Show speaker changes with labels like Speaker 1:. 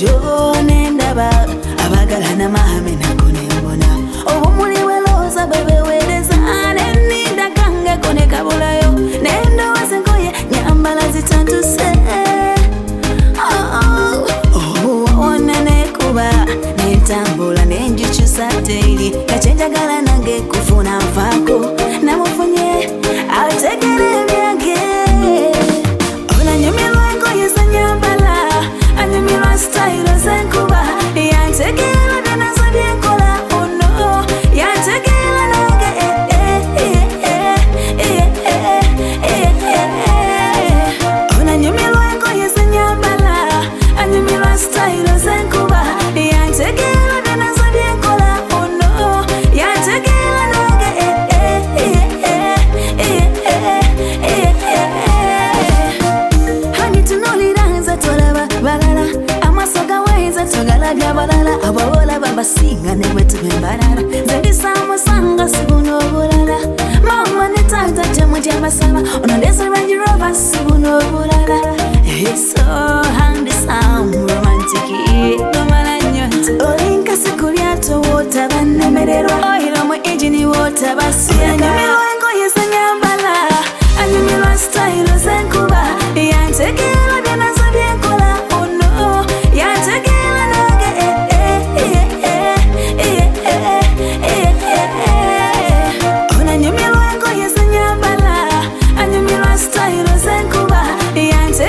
Speaker 1: bulijjo nendaba abagalana maame nako nembona obumuli bwelooza bwe beweereza neninda kangeko ne kabulayo. Nendowoza engoye nyambala zitanduse obuwona nekuba nentambula nenjukyusa teiri ekyenjagala nange kufuna nfaako. Namufunye gawenze togalabya balala abawola babasinga ne bwe tuba embalala nze ndisaamusanga sibuna obulala. Mama ne tata gyemutya basaba ono rover sibuna obulala. So handsome romantic nomala nnyo. Nti olinkasi ku lyato wootaba nnemererwa oyira mu engini wootaba siyanyumirwa